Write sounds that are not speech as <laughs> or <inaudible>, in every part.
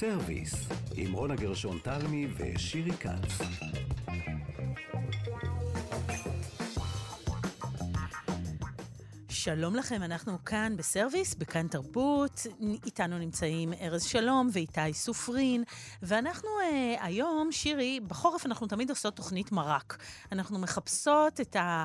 סרוויס, עם רונה גרשון תלמי ושירי כץ. שלום לכם, אנחנו כאן בסרוויס, בכאן תרבות. איתנו נמצאים ארז שלום ואיתי סופרין, ואנחנו אה, היום, שירי, בחורף אנחנו תמיד עושות תוכנית מרק. אנחנו מחפשות את ה...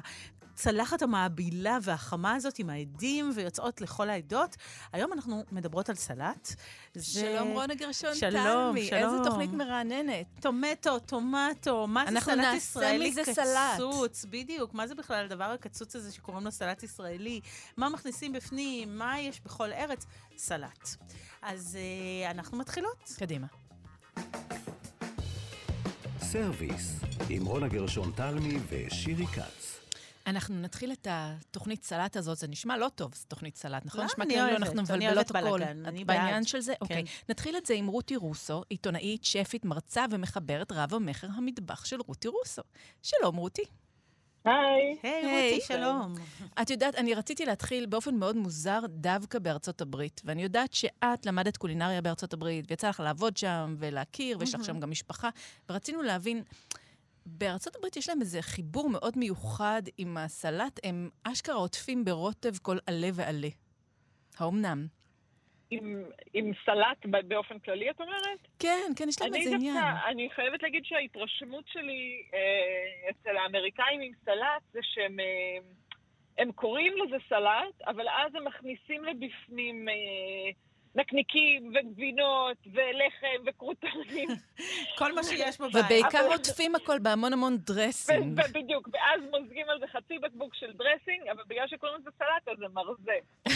הצלחת המהבילה והחמה הזאת עם האדים ויוצאות לכל העדות. היום אנחנו מדברות על סלט. זה... שלום רונה גרשון שלום, תלמי, שלום. איזה תוכנית מרעננת. tomato, tomato, מה זה סלט ישראלי קצוץ? סלט. בדיוק, מה זה בכלל הדבר הקצוץ הזה שקוראים לו סלט ישראלי? מה מכניסים בפנים? מה יש בכל ארץ? סלט. אז אה, אנחנו מתחילות. קדימה. סרוויס, עם רונה גרשון תלמי ושירי כץ. אנחנו נתחיל את התוכנית סלט הזאת, זה נשמע לא טוב, זו תוכנית סלט, נכון? לא, נשמע אני כאילו אוהבת, אנחנו אני מבלבלות אוהבת הכל. בלאגן, אני את בעד. בעניין של זה? כן. אוקיי. נתחיל את זה עם רותי רוסו, עיתונאית, שפית, מרצה ומחברת רב המכר המטבח של רותי רוסו. שלום, רותי. היי. היי, היי. רותי, שלום. את יודעת, אני רציתי להתחיל באופן מאוד מוזר דווקא בארצות הברית, ואני יודעת שאת למדת קולינריה בארצות הברית, ויצא לך לעבוד שם ולהכיר, ויש לך שם גם משפחה, ורצינו להבין, בארצות הברית יש להם איזה חיבור מאוד מיוחד עם הסלט, הם אשכרה עוטפים ברוטב כל עלה ועלה. האומנם? עם, עם סלט באופן כללי, את אומרת? כן, כן, יש להם איזה עניין. דווקא, אני חייבת להגיד שההתרשמות שלי אה, אצל האמריקאים עם סלט זה שהם אה, הם קוראים לזה סלט, אבל אז הם מכניסים לבפנים אה, נקניקים וגבינות ולחם וקרוטונים. <laughs> כל מה שיש בבית. ובעיקר עוטפים הכל בהמון המון דרסינג. בדיוק, ואז מוזגים על זה חצי בקבוק של דרסינג, אבל בגלל שקוראים לזה סלט אז זה מרזה. <laughs>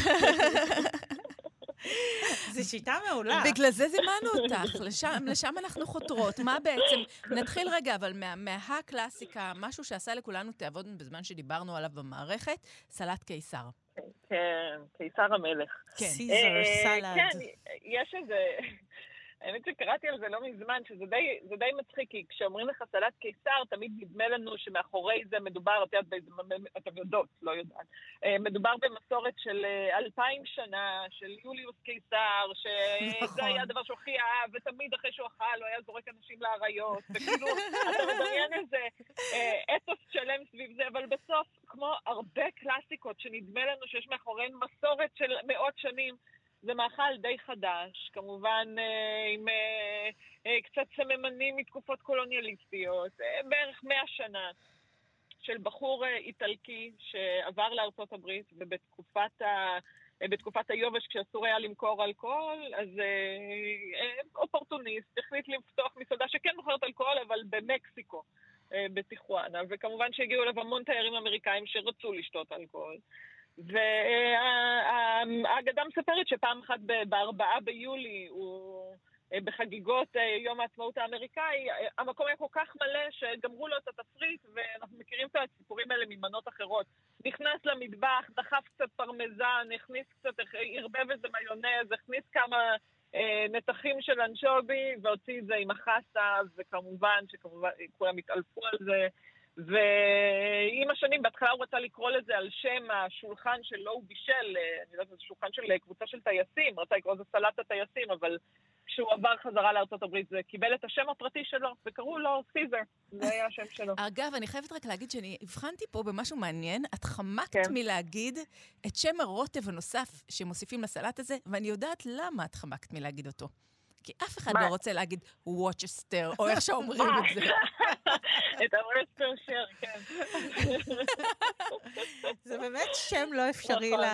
זו שיטה מעולה. בגלל זה זימנו אותך, לשם, לשם אנחנו חותרות. מה בעצם, נתחיל רגע, אבל מה, מהקלאסיקה, משהו שעשה לכולנו תיאבון בזמן שדיברנו עליו במערכת, סלט קיסר. כן, קיסר המלך. כן. סיזר, אה, סלד. כן, יש איזה... האמת שקראתי על זה לא מזמן, שזה די, זה די מצחיק, כי כשאומרים לך סלט קיסר, תמיד נדמה לנו שמאחורי זה מדובר, את יודעת, אתם יודעות, לא יודעת, אה, מדובר במסורת של אה, אלפיים שנה, של יוליוס קיסר, שזה נכון. היה הדבר שהוא הכי אהב, ותמיד אחרי שהוא אכל, הוא היה זורק אנשים לאריות, וכאילו, <laughs> אתה מדמיין איזה אה, אתוס שלם סביב זה, אבל בסוף, כמו הרבה קלאסיקות שנדמה לנו שיש מאחוריהן מסורת של מאות שנים, זה מאכל די חדש, כמובן אה, עם אה, אה, קצת סממנים מתקופות קולוניאליסטיות, בערך מאה שנה, של בחור איטלקי שעבר לארצות הברית, ובתקופת ה... בתקופת היובש, כשאסור היה למכור אלכוהול, אז אה, אופורטוניסט החליט לפתוח מסעדה שכן מוכרת אלכוהול, אבל במקסיקו, אה, בטיחואנה. וכמובן שהגיעו אליו המון תיירים אמריקאים שרצו לשתות אלכוהול. והאגדה מספרת שפעם אחת בארבעה ביולי הוא... אה, בחגיגות אה, יום העצמאות האמריקאי, אה, המקום היה כל כך מלא שגמרו לו את התפריט, ואנחנו מכירים את הסיפורים האלה ממנות אחרות. נכנס למטבח, דחף קצת פרמזן, הכניס קצת, ערבב איזה מיונז, הכניס כמה אה, נתחים של אנשובי, והוציא את זה עם החסה, וכמובן שכמובן כולם התעלפו על זה. ועם השנים, בהתחלה הוא רצה לקרוא לזה על שם השולחן שלו הוא בישל, אה, אני יודעת, זה שולחן של אה, קבוצה של טייסים, רצה לקרוא לזה סלט הטייסים, אבל כשהוא עבר חזרה לארצות הברית זה קיבל את השם הפרטי שלו, וקראו לו סיזר, זה היה השם שלו. <laughs> אגב, אני חייבת רק להגיד שאני הבחנתי פה במשהו מעניין. את חמקת כן. מלהגיד את שם הרוטב הנוסף שמוסיפים לסלט הזה, ואני יודעת למה את חמקת מלהגיד אותו. כי אף אחד מה? לא רוצה להגיד וואצ'סטר, או איך שאומרים את זה. <laughs> את הווסטר שר, כן. <laughs> זה באמת שם לא אפשרי נכון.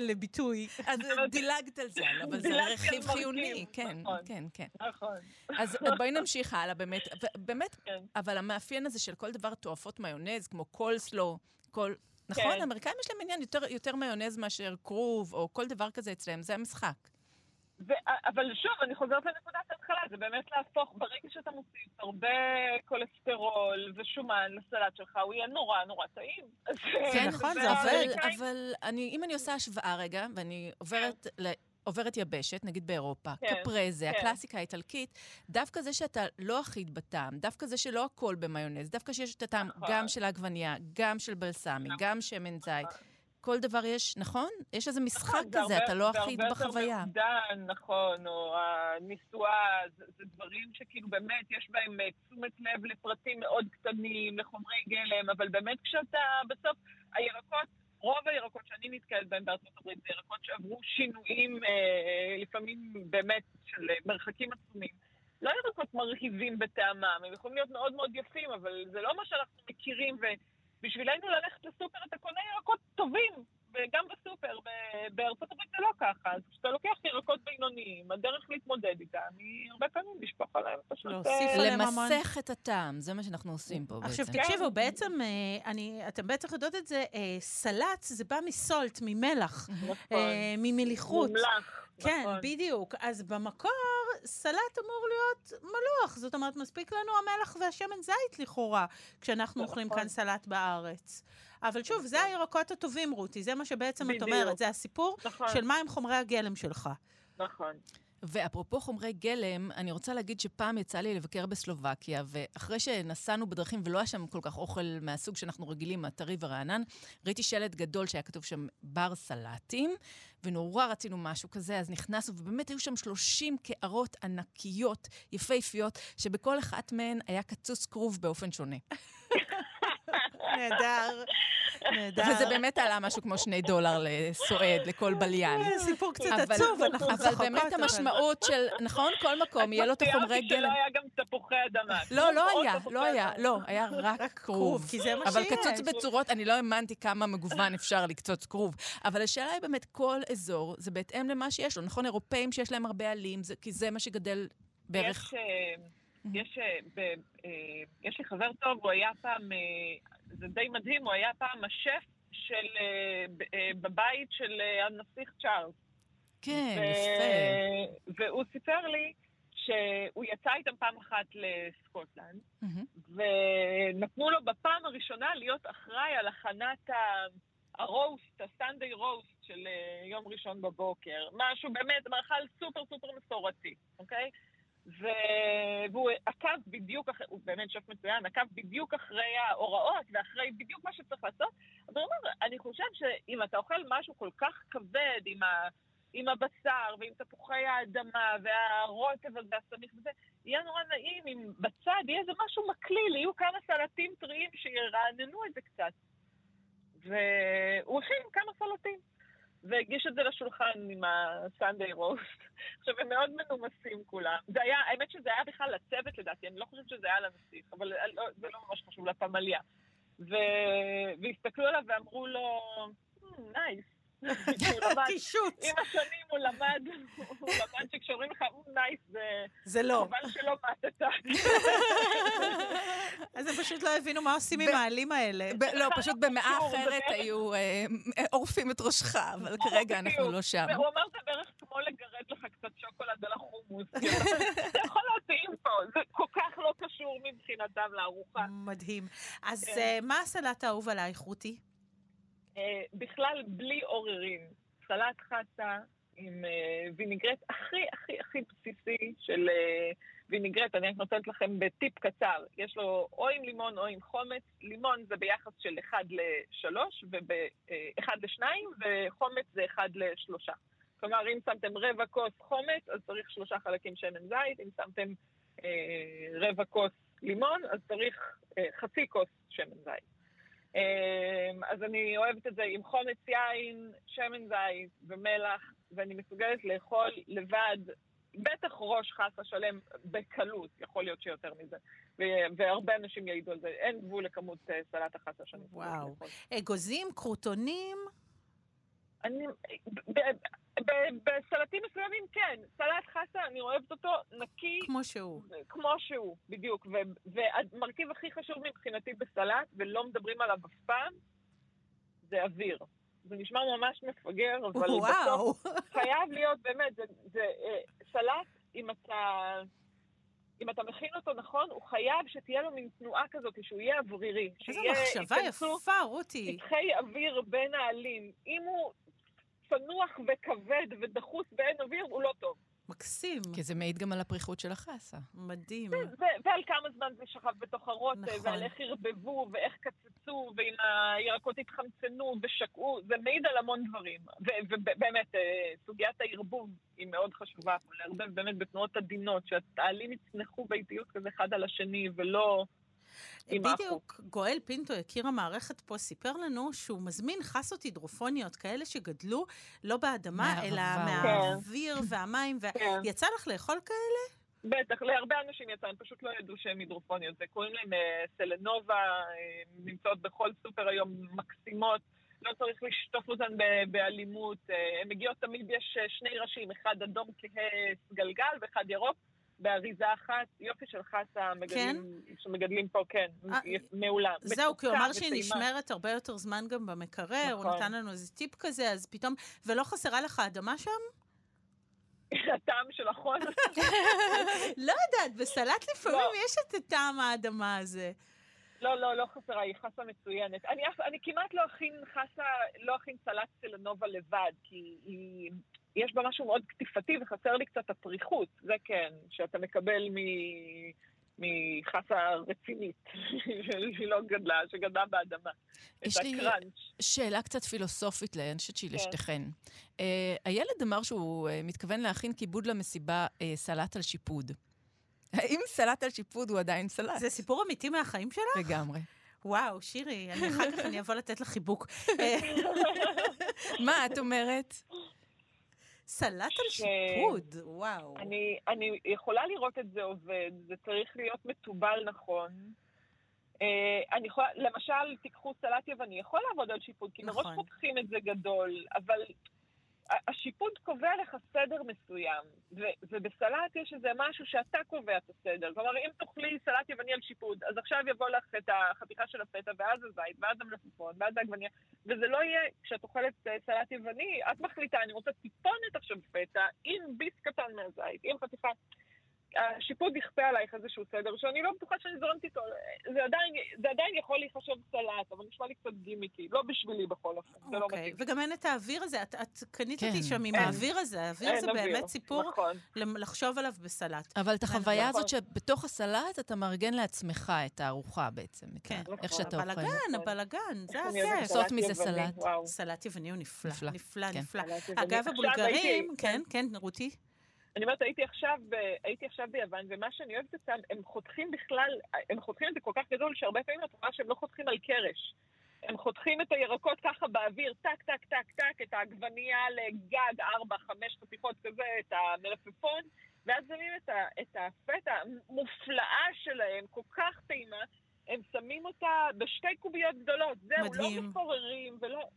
לביטוי. אז דילגת על זה, אבל זה רכיב חיוני. כן, נכון. כן, כן. נכון. אז בואי נמשיך הלאה, באמת. באמת, כן. אבל המאפיין הזה של כל דבר תועפות מיונז, כמו קולסלו, כל... נכון, כן. האמריקאים יש להם עניין יותר, יותר מיונז מאשר כרוב, או כל דבר כזה אצלם, זה המשחק. ו- אבל שוב, אני חוזרת לנקודת ההתחלה, זה באמת להפוך, ברגע שאתה מוסיף הרבה כולסטרול ושומן לסלט שלך, הוא יהיה נורא נורא טעים. כן, נכון, זה עובד. אבל, אני, אם אני עושה השוואה רגע, ואני עוברת ל... עוברת יבשת, נגיד באירופה, כן, קפרזה, כן. הקלאסיקה האיטלקית, דווקא זה שאתה לא אחיד בטעם, דווקא זה שלא הכל במיונז, דווקא שיש את הטעם נכון. גם של העגבנייה, גם של בלסמי, גם שמן זית, כל דבר יש, נכון? יש איזה משחק נכון, זה כזה, הרבה- אתה לא זה אחיד הרבה יותר בחוויה. מעודן, נכון, או הנישואה, זה, זה דברים שכאילו באמת יש בהם אה, תשומת לב לפרטים מאוד קטנים, לחומרי גלם, אבל באמת כשאתה בסוף, הירקות, רוב הירקות שאני נתקלת בהם בארצות הברית זה ירקות שעברו שינויים, אה, לפעמים באמת של אה, מרחקים עצומים. לא ירקות מרהיבים בטעמם, הם יכולים להיות מאוד מאוד יפים, אבל זה לא מה שאנחנו מכירים, ובשבילנו ללכת לסופר אתה קונה ירקות טובים, וגם בסופר, בארצות הברית זה לא ככה, אז כשאתה לוקח ירקות בינוניים, הדרך להתמודד איתם היא הרבה פעמים לשפוך עליהם פשוט... להוסיף עליהם המון. למסך את הטעם, זה מה שאנחנו עושים פה עכשיו בעצם. תקשיבו, בעצם, אה, אני, אתם בטח יודעות את זה, אה, סלט זה בא מסולט, ממלח, נכון, אה, ממליחות. מומלח, כן, נכון. בדיוק. אז במקור, סלט אמור להיות מלוח. זאת אומרת, מספיק לנו המלח והשמן זית לכאורה, כשאנחנו נכון. אוכלים כאן סלט בארץ. אבל שוב, זה נכון. הירקות הטובים, רותי, זה מה שבעצם את בדיוק. אומרת, זה הסיפור נכון, של מהם חומרי הגלם שלך. נכון. ואפרופו חומרי גלם, אני רוצה להגיד שפעם יצא לי לבקר בסלובקיה, ואחרי שנסענו בדרכים ולא היה שם כל כך אוכל מהסוג שאנחנו רגילים, הטרי ורענן, ראיתי שלט גדול שהיה כתוב שם בר סלטים, ונורא רצינו משהו כזה, אז נכנסנו, ובאמת היו שם 30 קערות ענקיות, יפהפיות, שבכל אחת מהן היה קצוץ כרוב באופן שונה. <laughs> נהדר. וזה באמת עלה משהו כמו שני דולר לסועד, לכל בליין. אה, סיפור קצת אבל- עצוב, אנחנו אבל צוחקות. באמת המשמעות של, נכון? כל מקום, יהיה לו את החומרי ציינתי שלא גלם. היה גם תפוחי אדמה. לא, לא היה, לא היה. לא, היה רק כרוב. כי זה מה אבל שיש. קצוץ בצורות, אני לא האמנתי כמה מגוון אפשר לקצוץ כרוב. אבל השאלה היא באמת, כל אזור, זה בהתאם למה שיש לו. נכון, אירופאים שיש להם הרבה עלים, זה- כי זה מה שגדל בערך... יש, אה, יש, אה, ב- אה, יש לי חבר טוב, הוא היה פעם, אה, זה די מדהים, הוא היה פעם השף של, בבית של הנסיך צ'ארלס. כן, יפה. והוא סיפר לי שהוא יצא איתם פעם אחת לסקוטלנד, מהמם. ונתנו לו בפעם הראשונה להיות אחראי על הכנת ה- הרוסט, הסנדיי רוסט של יום ראשון בבוקר. משהו באמת, מאכל סופר סופר מסורתי, אוקיי? ו... והוא עקב בדיוק אחרי, הוא באמת שף מצוין, עקב בדיוק אחרי ההוראות ואחרי בדיוק מה שצריך לעשות. אבל הוא אומר, אני חושב שאם אתה אוכל משהו כל כך כבד, עם, ה... עם הבשר ועם תפוחי האדמה והרוטב הזה והסמיך וזה, יהיה נורא נעים אם בצד יהיה איזה משהו מקליל, יהיו כמה סלטים טריים שירעננו את זה קצת. והוא הכין כמה סלטים. והגיש את זה לשולחן עם ה Sunday roast. <laughs> עכשיו, הם מאוד מנומסים כולם. זה היה, האמת שזה היה בכלל לצוות לדעתי, אני לא חושבת שזה היה לנסיך, אבל לא, זה לא ממש חשוב, לפמליה. ו... והסתכלו עליו ואמרו לו, nice. <laughs> קישוט. עם השנים הוא למד, הוא למד שכשאומרים לך, nice, זה זה לא. חבל שלא מתת. אז הם פשוט לא הבינו מה עושים עם העלים האלה. לא, פשוט במאה אחרת היו אה, עורפים את ראשך, אבל כרגע אנחנו. לא שם. הוא אמר זה בערך כמו לגרד לך קצת שוקולד על החומוס. <laughs> זה יכול להתאים פה, זה כל כך לא קשור מבחינתם לארוחה. מדהים. אז כן. אה, מה הסלט האהוב עלייך, רותי? אה, בכלל בלי עוררין. סלט חסה עם אה, וינגרט הכי הכי הכי בסיסי של אה, וינגרט, אני רק נותנת לכם בטיפ קצר. יש לו או עם לימון או עם חומץ. לימון זה ביחס של 1 ל-3, ו-1 ל-2, וחומץ זה 1 ל-3. כלומר, אם שמתם רבע כוס חומץ, אז צריך שלושה חלקים שמן זית, אם שמתם אה, רבע כוס לימון, אז צריך אה, חצי כוס שמן זית. אה, אז אני אוהבת את זה עם חומץ יין, שמן זית ומלח, ואני מסוגלת לאכול לבד, בטח ראש חסה שלם בקלות, יכול להיות שיותר מזה. והרבה אנשים יעידו על זה, אין גבול לכמות אה, סלט החסה שאני מסוגלת וואו. לאכול. אגוזים, קרוטונים, אני, בסלטים מסוימים כן, סלט חסה, אני אוהבת אותו נקי, כמו שהוא. כמו שהוא, בדיוק. והמרכיב הכי חשוב מבחינתי בסלט, ולא מדברים עליו אף פעם, זה אוויר. זה נשמע ממש מפגר, אבל בסוף וואו. חייב להיות, באמת, זה, זה אה, סלט, אם אתה, אם אתה מכין אותו נכון, הוא חייב שתהיה לו מין תנועה כזאת, שהוא יהיה אוורירי. איזו מחשבה יפה, רותי. פתחי אוויר בין העלים. אם הוא צנוח וכבד ודחוס באין אוויר, הוא לא טוב. מקסים. כי זה מעיד גם על הפריחות של החסה. מדהים. ו- ועל כמה זמן זה שכב בתוך הרוטב, נכון. ועל איך ערבבו, ואיך קצצו ואם הירקות התחמצנו ושקעו, זה מעיד על המון דברים. ובאמת, אה, סוגיית הערבוב היא מאוד חשובה, לערבב באמת בתנועות עדינות, שהעלים יצנחו באיטיות כזה אחד על השני, ולא... בדיוק, גואל פינטו, יקיר המערכת פה, סיפר לנו שהוא מזמין חסות הידרופוניות, כאלה שגדלו לא באדמה, אלא מהאוויר והמים. כן. יצא לך לאכול כאלה? בטח, להרבה אנשים יצא, הם פשוט לא ידעו שהם הידרופוניות. זה קוראים להם אה, סלנובה, נמצאות בכל סופר היום מקסימות. לא צריך לשטוף אותן באלימות. אה, הן מגיעות תמיד, יש אה, שני ראשים, אחד אדום כהה גלגל ואחד ירוק. באריזה אחת, יופי של חסה כן? שמגדלים פה, כן, 아, מעולה. זהו, כי הוא אמר שהיא נשמרת הרבה יותר זמן גם במקרר, נכון. הוא נתן לנו איזה טיפ כזה, אז פתאום, ולא חסרה לך אדמה שם? <laughs> הטעם של החון. <laughs> לא יודעת, בסלט לפעמים לא. יש את הטעם האדמה הזה. לא, לא, לא חסרה, היא חסה מצוינת. אני, אני כמעט לא אכין חסה, לא אכין סלט סלנובה לבד, כי היא, יש בה משהו מאוד קטיפתי וחסר לי קצת הפריחות, זה כן, שאתה מקבל מ... מחסה רצינית, <laughs> שהיא לא גדלה, שגדלה באדמה. יש לי שאלה קצת פילוסופית אני חושבת שהיא כן. לשתיכן. אה, הילד אמר שהוא אה, מתכוון להכין כיבוד למסיבה אה, סלט על שיפוד. <laughs> האם סלט על שיפוד הוא עדיין סלט? זה סיפור אמיתי מהחיים שלך? לגמרי. וואו, שירי, אני אחר כך אני אבוא לתת לך חיבוק. <laughs> מה את אומרת? סלט על שיפוד, וואו. אני, אני יכולה לראות את זה עובד, זה צריך להיות מתובל נכון. אה, אני יכולה, למשל, תיקחו סלט יווני, יכול לעבוד על שיפוד, כי נכון. מראש חותכים את זה גדול, אבל השיפוד קובע לך סדר מסוים, ו- ובסלט יש איזה משהו שאתה קובע את הסדר. כלומר, אם תאכלי סלט יווני על שיפוד, אז עכשיו יבוא לך את החתיכה של הפטה, ואז הזית, ואז המלפפון, ואז העגבניה, וזה לא יהיה, כשאת אוכלת אה, סלט יווני, את מחליטה, אני רוצה טיפונת עכשיו פטה, עם ביס קטן מהזית, עם חתיכה... השיפוט יכפה עלייך איזשהו סדר, שאני לא בטוחה שאני זורמת איתו. זה עדיין, זה עדיין יכול להיחשב סלט, אבל נשמע לי קצת גימיקי. לא בשבילי בכל אופן, זה לא אוקיי, מתאים. וגם אין את האוויר הזה, את, את קנית כן. אותי שם עם האוויר הזה. האוויר הזה באמת סיפור נכון. לחשוב עליו בסלט. אבל את החוויה הזאת שבתוך הסלט אתה מארגן לעצמך את הארוחה בעצם. כן. איך נכון. שאתה אוכל. הבלגן, הבלגן, זה הכיף. לעשות מזה סלט. סלט יווני הוא נפלא. נפלא, נפלא. כן. אגב, הבולגרים, כן, כן, רותי. אני אומרת, הייתי עכשיו, הייתי עכשיו ביוון, ומה שאני אוהבת אותם, הם חותכים בכלל, הם חותכים את זה כל כך גדול, שהרבה פעמים את רואה שהם לא חותכים על קרש. הם חותכים את הירקות ככה באוויר, טק, טק, טק, טק, את העגבנייה לגג, ארבע, חמש חתיכות כזה, את המלפפון, ואז שמים את, את הפטה המופלאה שלהם, כל כך טעימה, הם שמים אותה בשתי קוביות גדולות. זהו, מדהים. לא מפוררים ולא...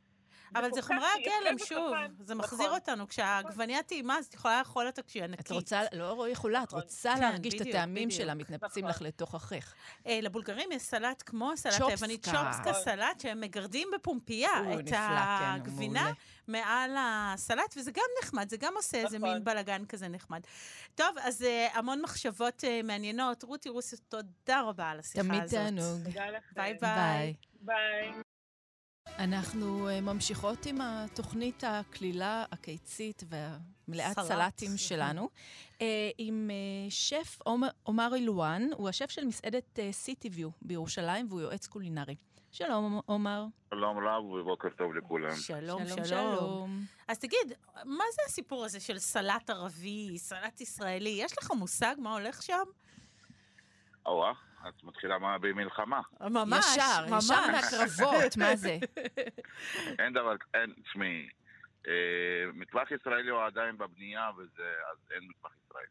אבל זה חומרי הגלם, שוב, זה מחזיר נכון. אותנו. כשהעגבניה טעימה, אז את יכולה לאכול אותה כשהיא ענקית. את רוצה, לא יכולה, את רוצה כן, להרגיש את הטעמים שלה מתנפצים לך לתוך החך. אה, לבולגרים יש סלט כמו הסלט היוונית, צ'ופסקה סלט, שהם מגרדים בפומפייה את כן, הגבינה מעל הסלט, וזה גם נחמד, זה גם עושה איזה מין נכון. בלאגן כזה נחמד. טוב, אז אה, המון מחשבות אה, מעניינות. רותי רוסי, תודה רבה על השיחה הזאת. תמיד תענוג. ביי ביי. ביי. אנחנו אה, ממשיכות עם התוכנית הקלילה, הקיצית והמלאת סלט. סלטים שלנו, אה, עם אה, שף עומר אילואן, הוא השף של מסעדת סיטי ויו בירושלים, והוא יועץ קולינרי. שלום, עומר. שלום רב ובוקר טוב לכולם. שלום, שלום. שלום. אז תגיד, מה זה הסיפור הזה של סלט ערבי, סלט ישראלי? יש לך מושג מה הולך שם? או את מתחילה מה במלחמה. ממש, ישר, ממש. ישר מהקרבות, מה זה? <laughs> אין דבר, אין, תשמעי, אה, מטבח ישראלי הוא עדיין בבנייה, וזה, אז אין מטבח ישראלי.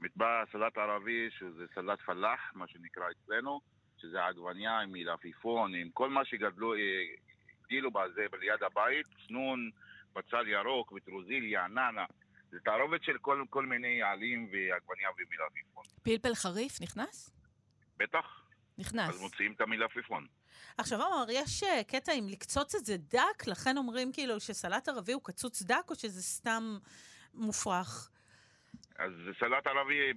מטבח סלט ערבי, שזה סלט פלאח, מה שנקרא אצלנו, שזה עגבניה עם מלפפון, עם כל מה שגדלו, אה, הגדילו בזה ליד הבית, צנון, בצל ירוק, וטרוזיליה, נאנה. זה תערובת של כל, כל מיני עלים ועגבניה ומלפפון. פלפל חריף נכנס? בטח. נכנס. אז מוציאים את המלפפון. עכשיו, עומר, יש אה, קטע עם לקצוץ את זה דק, לכן אומרים כאילו שסלט ערבי הוא קצוץ דק, או שזה סתם מופרך? אז סלט ערבי,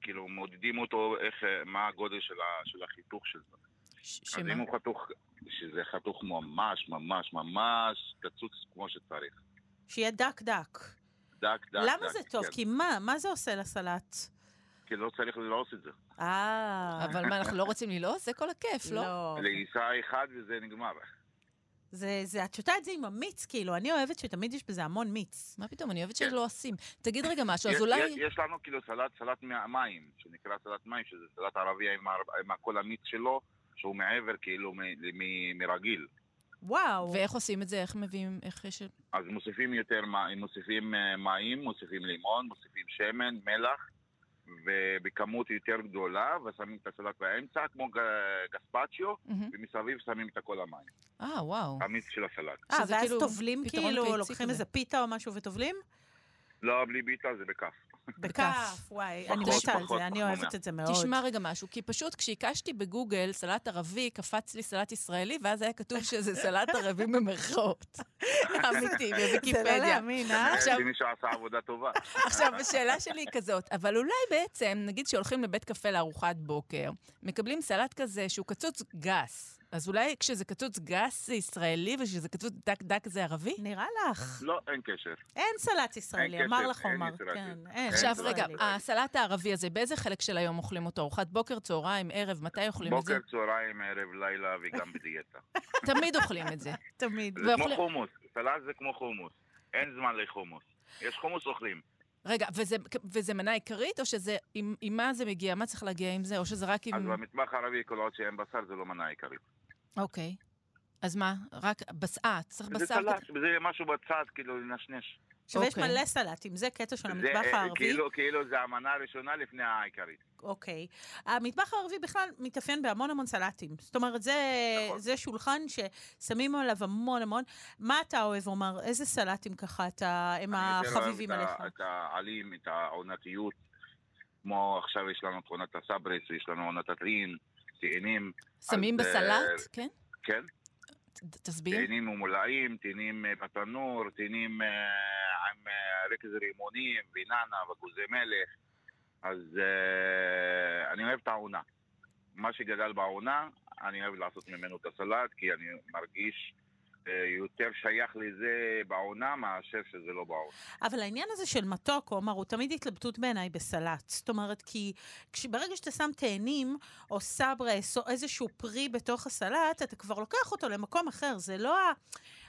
כאילו, מודדים אותו, איך, אה, מה הגודל של, ה, של החיתוך של זה. שמה? אז אם הוא חתוך, שזה חתוך ממש, ממש, ממש קצוץ כמו שצריך. שיהיה דק דק. דק, דק, למה דק, זה טוב? כן. כי מה? מה זה עושה לסלט? כי לא צריך ללעוס את זה. אה, אבל מה, אנחנו לא רוצים ללעוס? זה כל הכיף, לא? לא. לעיסה אחד וזה נגמר. זה, זה, את שותה את זה עם המיץ, כאילו, אני אוהבת שתמיד יש בזה המון מיץ. מה פתאום, אני אוהבת כן. שלא עושים. תגיד רגע משהו, אז יש- אולי... יש- לנו כאילו סלט, סלט מים, שנקרא סלט מים, שזה סלט ערבי עם הר- עם כל המיץ שלו, שהוא מעבר כאילו מ- מ- מרגיל. וואו. ואיך עושים את זה? איך מביאים... איך יש... אז מוסיפים יותר מים, מוסיפים אה, מים, מוסיפים לימון, מוסיפים שמן, מלח, ובכמות יותר גדולה, ושמים את הסלט באמצע, כמו גספצ'יו, מהמם. ומסביב שמים את כל המים. אה, וואו. המיץ של הסלט. אה, ואז כאילו טובלים כאילו, לוקחים. איזה פיתה או משהו וטובלים? לא, בלי ביטה זה בכף. בכף, וואי, אני מתה על זה, אני אוהבת את זה מאוד. תשמע רגע משהו, כי פשוט כשהקשתי בגוגל סלט ערבי, קפץ לי סלט ישראלי, ואז היה כתוב שזה סלט ערבי <laughs> במרכאות. אמיתי, זה לא בוויקיפדיה. להאמין, אה? עכשיו- מישהו עשה עבודה טובה. עכשיו, השאלה שלי היא כזאת, אבל אולי בעצם, נגיד שהולכים לבית קפה לארוחת בוקר, מקבלים סלט כזה שהוא קצוץ גס, אז אולי כשזה קצוץ גס זה ישראלי וכשזה קצוץ דק דק זה ערבי? נראה לך. לא, אין קשר. אין סלט ישראלי, אין אמר לך עומר. כן, אין. אין עכשיו, רגע, ישראלי. הסלט הערבי הזה, באיזה חלק של היום אוכלים אותו? ארוחת בוקר, צהריים, ערב, מתי אוכלים את זה? בוקר, צהריים, ערב, לילה וגם בדיאטה. <laughs> תמיד אוכלים את זה. <laughs> תמיד. זה כמו ואוכלים- חומוס, סלט זה כמו חומוס. אין זמן לחומוס. יש חומוס אוכלים. רגע, וזה, וזה מנה עיקרית, או שזה, עם, עם מה זה מגיע? מה צריך להגיע עם זה? או שזה רק עם... אז במטבח הערבי, כל עוד שאין בשר, זה לא מנה עיקרית. אוקיי. אז מה? רק אה, צריך זה בשר. סלט, זה משהו בצד, כאילו לנשנש. עכשיו, יש אוקיי. מלא סלטים, זה קטע של זה המטבח אה, הערבי. כאילו- כאילו זה המנה הראשונה לפני העיקרית. אוקיי. המטבח הערבי בכלל מתאפיין בהמון המון סלטים. זאת אומרת, זה, נכון. זה שולחן ששמים עליו המון המון. מה אתה אוהב, עומר? איזה סלטים ככה אתה, הם אני יותר אוהב החביבים עליך? את העלים, את העונתיות. כמו עכשיו יש לנו את עונת הסברס, יש לנו עונת הטרין, תאנים, שמים אז, אה, בסלט? כן? כן? תסביר. תאנים ממולאים, תאנים אה, בתנור, תאנים אה, עם אה, רקז רימונים, בננה וגוזי מלך. אז אה, אני אוהב את העונה. מה שגדל בעונה, אני אוהב לעשות ממנו את הסלט, כי אני מרגיש אה, יותר שייך לזה בעונה מאשר שזה לא בעונה. אבל העניין הזה של מתוק, עומר, הוא תמיד התלבטות בעיניי בסלט. זאת אומרת, כי כש- ברגע שאתה שם תאנים, או סברס, או איזשהו פרי בתוך הסלט, אתה כבר לוקח אותו למקום אחר. זה לא ה...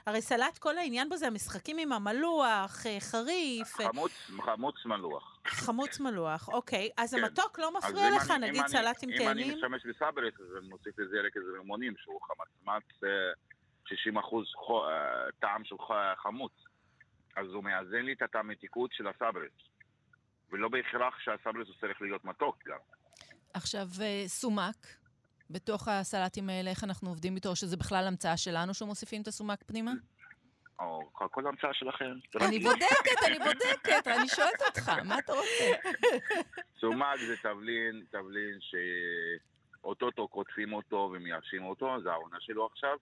הרי סלט, כל העניין בו זה המשחקים עם המלוח, אה, חריף, אה, חמוץ, חמוץ מלוח. חמוץ מלוח. אוקיי, אז כן. המתוק לא מפריע לך, אני- נגיד אני- סלט עם אם אני תאנים? משתמש בסברס, אז אני מוסיף לזה רקז רימונים, שהוא חמצמץ, אה, 60 אחוז טעם של חמוץ. אז הוא מאזן לי את הטעמתיקות של הסברס. ולא בהכרח שהסברס הוא צריך להיות מתוק גם. עכשיו, אה, סומק, בתוך הסלטים האלה, איך אנחנו עובדים איתו, שזה בכלל המצאה שלנו שמוסיפים את הסומק פנימה? או כל- כל המצאה שלכם. אני בודקת, אני בודקת, אני שואלת אותך, מה אתה רוצה? סומק זה תבלין, תבלין שאו-טו-טו קוטפים אותו ומייבשים אותו, זה העונה שלו עכשיו.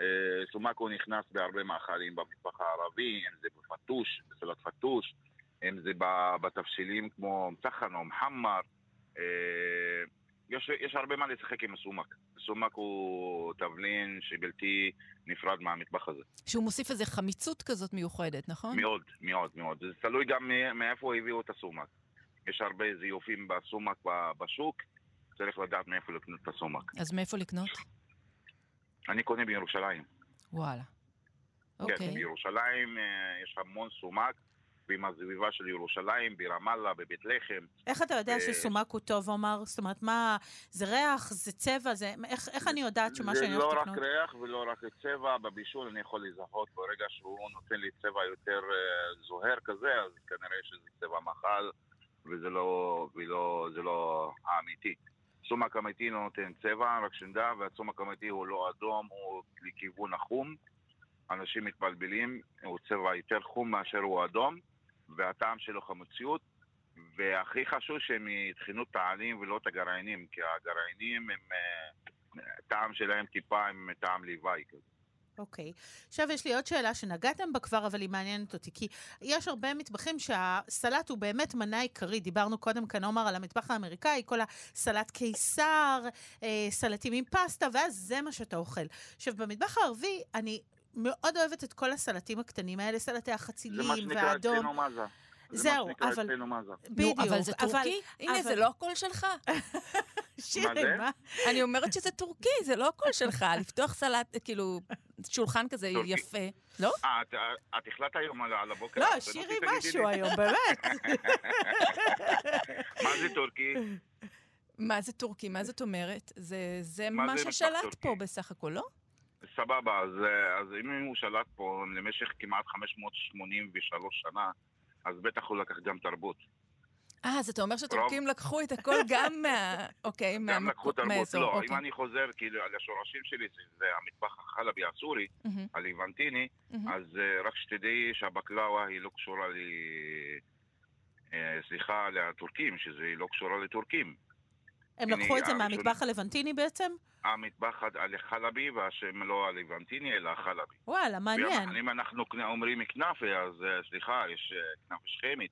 אה, סומק הוא נכנס בהרבה מאכלים במטבח הערבי, אם זה בפטוש, בסלט פטוש, אם זה בתבשילים כמו מצחן או מחמר. אה, יש, יש הרבה מה לשחק עם הסומק. סומק הוא תבלין שבלתי נפרד מהמטבח הזה. שהוא מוסיף איזו חמיצות כזאת מיוחדת, נכון? מאוד, מאוד, מאוד. זה תלוי גם מאיפה הביאו את הסומק. יש הרבה זיופים בסומק בשוק, צריך לדעת מאיפה לקנות את הסומק. אז מאיפה לקנות? אני קונה בירושלים. וואלה. כן, אוקיי. בירושלים אה, יש המון סומק, ועם הסביבה של ירושלים, ברמאללה, בבית לחם. איך אתה יודע אה, שסומק הוא טוב, עומר? זאת אומרת, מה, זה ריח, זה צבע, זה... איך, איך אני יודעת שמה שאני זה לא הולכת רק לקנות... ריח ולא רק צבע, בבישול אני יכול לזהות ברגע שהוא נותן לי צבע יותר אה, זוהר כזה, אז כנראה שזה צבע מחל, וזה לא, ולא, זה לא האמיתי. סומק אמיתי לא נותן צבע, רק שנדע, והסומק האמיתי הוא לא אדום, הוא לכיוון החום. אנשים מתבלבלים, הוא צבע יותר חום מאשר הוא אדום, והטעם שלו חמוציות, והכי חשוב שהם יטחנו את העלים ולא את הגרעינים, כי הגרעינים הם... אה, טעם שלהם טיפה עם טעם ליוואי כזה. אוקיי. עכשיו יש לי עוד שאלה שנגעתם בה כבר, אבל היא מעניינת אותי, כי יש הרבה מטבחים שהסלט הוא באמת מנה עיקרית. דיברנו קודם כאן, עומר, על המטבח האמריקאי, כל הסלט קיסר, אה, סלטים עם פסטה, ואז זה מה שאתה אוכל. עכשיו, במטבח הערבי, אני מאוד אוהבת את כל הסלטים הקטנים האלה, סלטי זה מה החצילים שנקרא והאדום. אצלנו מזה. זה זהו, מה שנקרא אבל- אצלנו מזה. בדיוק. נו, אבל זה טורקי? הנה, אבל- זה לא הקול שלך. <laughs> שירי? מה? אני אומרת שזה טורקי, זה לא הקול שלך. <laughs> לפתוח סלט, כאילו, שולחן כזה. יפה. לא? אה, את- החלטת היום על הבוקר? לא, שירי. משהו היום, באמת. <laughs> מה זה טורקי? מה זה טורקי? מה זאת אומרת? זה, מה ששלט? פה בסך הכל, לא? סבבה, אז, אז אם הוא שלט פה למשך כמעט 583 שנה, אז בטח הוא לקח גם תרבות. אה, אז אתה אומר שטורקים לקחו את הכל גם מה... <laughs> אוקיי, גם מהמקום- לקחו תרבות. לא, אוקיי. אם אני חוזר כאילו על השורשים שלי, זה המטבח החלבי הסורי, מהמם. אז אה, רק שתדעי שהבקלאווה היא לא קשורה ל... אה, סליחה, לטורקים, שזה לא קשורה לטורקים. הם לקחו את זה מהמטבח הלבנטיני בעצם? המטבח הלחלבי, והשם לא הליבנטיני, אלא החלבי. וואלה, מעניין. אם אנחנו אומרים כנאפה, אז אה, סליחה, יש כנאפה שכמית,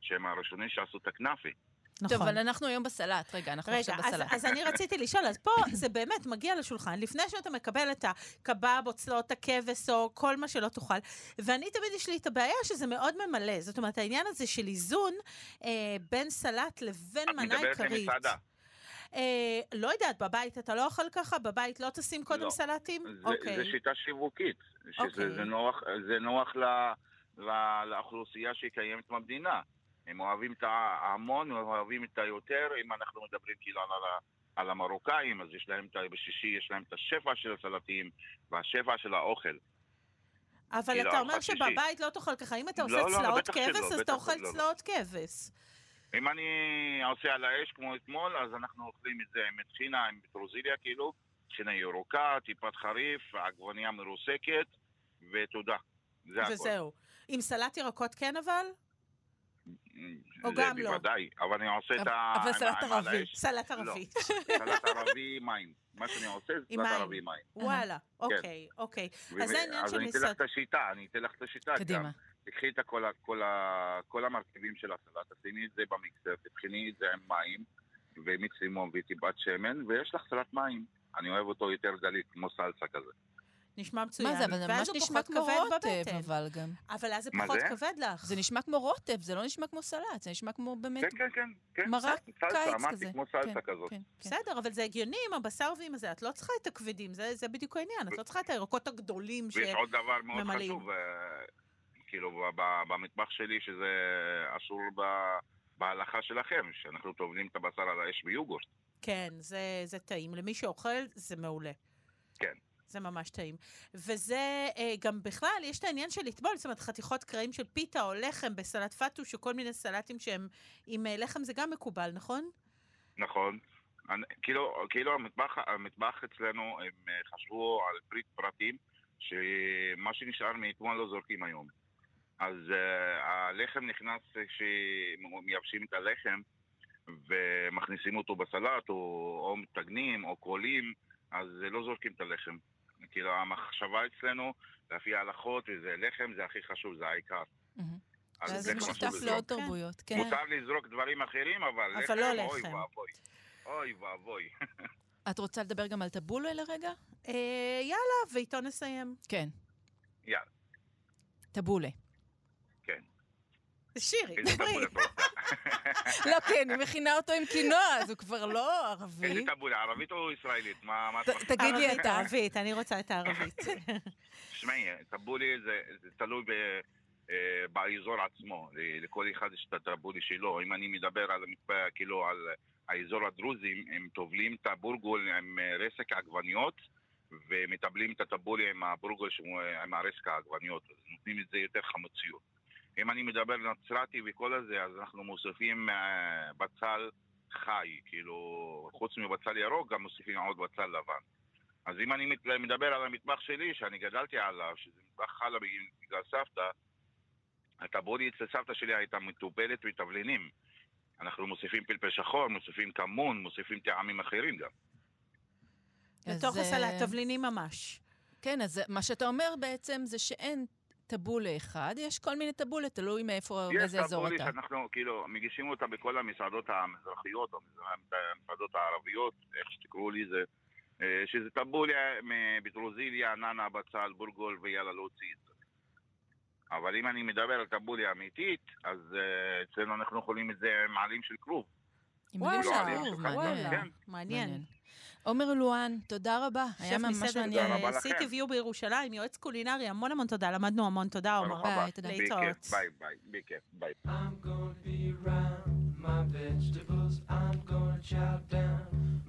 שהם הראשונים שעשו את הכנאפה. טוב, נכון. אבל אנחנו היום בסלט. רגע, אנחנו רגע, עכשיו אז, בסלט. אז אני רציתי לשאול, אז פה זה באמת מגיע לשולחן, לפני שאתה מקבל את הקבב או צלעות הכבש או כל מה שלא תאכל, ואני תמיד יש לי את הבעיה שזה מאוד ממלא. זאת אומרת, העניין הזה של איזון אה, בין סלט לבין את מנה מדברת עיקרית. למסעדה. אה, לא יודעת, בבית אתה לא אוכל ככה? בבית לא תשים קודם לא. סלטים? זה, אוקיי. זה שיטה שיווקית, שזה אוקיי. זה נוח, זה נוח ל, ל, לאוכלוסייה שהיא קיימת במדינה. הם אוהבים את ההמון, הם אוהבים את היותר, אם אנחנו מדברים כאילו על, על המרוקאים, אז יש להם את ה... בשישי יש להם את השפע של הסלטים והשפע של האוכל. אבל כאילו, אתה אומר. שבבית לא תאכל ככה. אם אתה עושה לא, לא, צלעות כבש, אז אתה אוכל לא. צלעות כבש. אם אני עושה על האש כמו אתמול, אז אנחנו אוכלים את זה עם טחינה, עם פטרוזיליה כאילו, טחינה ירוקה, טיפת חריף, עגבנייה מרוסקת, ותודה. זה הכל. וזהו. עם סלט ירקות כן אבל? או גם לא? בוודאי, אבל אני עושה את ה... אבל עם- סלט ערבי. סלט לא. ערבי. <laughs> סלט ערבי מים. מה שאני עושה זה סלט. ערבי מים. וואלה, אוקיי, אוקיי. ו- אז זה העניין אז של אני אתן לך את השיטה, אני אתן לך את השיטה. קדימה. גם. תקחי את כל, המרכיבים של הסלט, תשימי את זה במיקסר, תבחיני את זה עם מים, ומיץ לימון וטיפת שמן, ויש לך סלט מים. אני אוהב אותו יותר דליק, כמו סלסה כזה. נשמע מצוין. מה זה, אבל זה ממש נשמע כמו רוטב. אבל גם. אבל אז זה מה פחות זה? כבד לך. זה נשמע כמו רוטב, זה לא נשמע כמו סלט, זה נשמע כמו באמת כן, כן, כן. כן. מרק סלסה, קיץ אמרתי, כזה. כמו סלסה כן, כזאת. כן, כן. בסדר, אבל זה הגיוני עם הבשר ועם הזה. את לא צריכה את הכבדים, זה זה בדיוק העניין. את לא צריכה את הירקות הגדולים ש... ויש עוד דבר מאוד ממלאים. חשוב, אה, כאילו ב- ב- במטבח שלי, שזה אסור ב- בהלכה שלכם, שאנחנו טובלים את הבשר על האש ביוגורט. כן, זה, זה טעים. למי שאוכל, זה מעולה. כן. זה ממש טעים. וזה אה, גם בכלל, יש את העניין של לטבול, זאת אומרת, חתיכות קרעים של פיתה או לחם בסלט פטוש, או כל מיני סלטים שהם עם אה, לחם, זה גם מקובל, נכון? נכון. אני- כאילו, כאילו המטבח, המטבח אצלנו, הם אה, חשבו על פריט פרטים, שמה שנשאר מאתמול לא זורקים היום. אז uh, הלחם נכנס כשמייבשים את הלחם ומכניסים אותו בסלט, או, או מתגנים, או קולים, אז אה, לא זורקים את הלחם. כאילו, המחשבה אצלנו, לפי ההלכות, וזה לחם, זה הכי חשוב, זה העיקר. אז זה משותף. לעוד כן. תרבויות, כן. מותר לזרוק דברים אחרים, אבל אבל לחם, לא אוי לחם. ואבוי. אוי ואבוי. <laughs> את רוצה לדבר גם על טבולה לרגע? אה, יאללה, ואיתו נסיים. כן. יאללה, טבולה. כן. שירי, איזה דברי. לא, כי אני מכינה אותו עם קינוע, אז הוא כבר לא איזה ערבי. טבולה, ערבית או ישראלית? מה מה את מחליטה? תגיד לי ערבית, אתה. ערבית, אני רוצה את הערבית. <laughs> תשמעי, טבולי זה תלוי ב- אה, באזור עצמו. ל- לכל אחד יש את הטבולי שלו. אם אני מדבר על המטבע, כאילו על האזור הדרוזים, הם טובלים את הבורגול עם אה, רסק העגבניות. ומטבלים את הטבולי עם הבורגול שהוא- עם הרסק העגבניות, נותנים את זה יותר חמוציות. אם אני מדבר נצרתי וכל הזה, אז אנחנו מוסיפים אה, בצל חי, כאילו, חוץ מבצל ירוק, גם מוסיפים עוד בצל לבן. אז אם אני מדבר על המטבח שלי, שאני גדלתי עליו, שזה מטבח חלה בגלל סבתא, הטבולי אצל סבתא שלי הייתה מטופלת בתבלינים. אנחנו מוסיפים פלפל שחור, מוסיפים כמון, מוסיפים טעמים אחרים גם. לתוך אז, הסלט, אה, תבלינים ממש. כן, אז מה שאתה אומר בעצם זה שאין טבולה אחד, יש כל מיני טבולה, תלוי מאיפה, יש מאיזה אזור אתה. שאנחנו כאילו מגישים אותה בכל המסעדות המזרחיות, או המסעדות הערביות, איך שתקראו לזה, אה, שזה טבולי מפטרוזיליה, ננה, בצל, בורגול ויאללה להוציא את זה. אבל אם אני מדבר על טבוליה אמיתית, אז אה, אצלנו אנחנו אוכלים את זה עם עלים של כרוב. עם עלים וואלה, של כרוב. מעניין. כן. מעניין. עומר אלואן, תודה רבה. היה ממש מעניין. סיטי ויו בירושלים, יועץ קולינרי, המון המון תודה, למדנו המון, תודה עומר. ביי, תודה. להתראות. ביי ביי, בכיף, ביי. I'm gonna be around my vegetables. I'm gonna chow down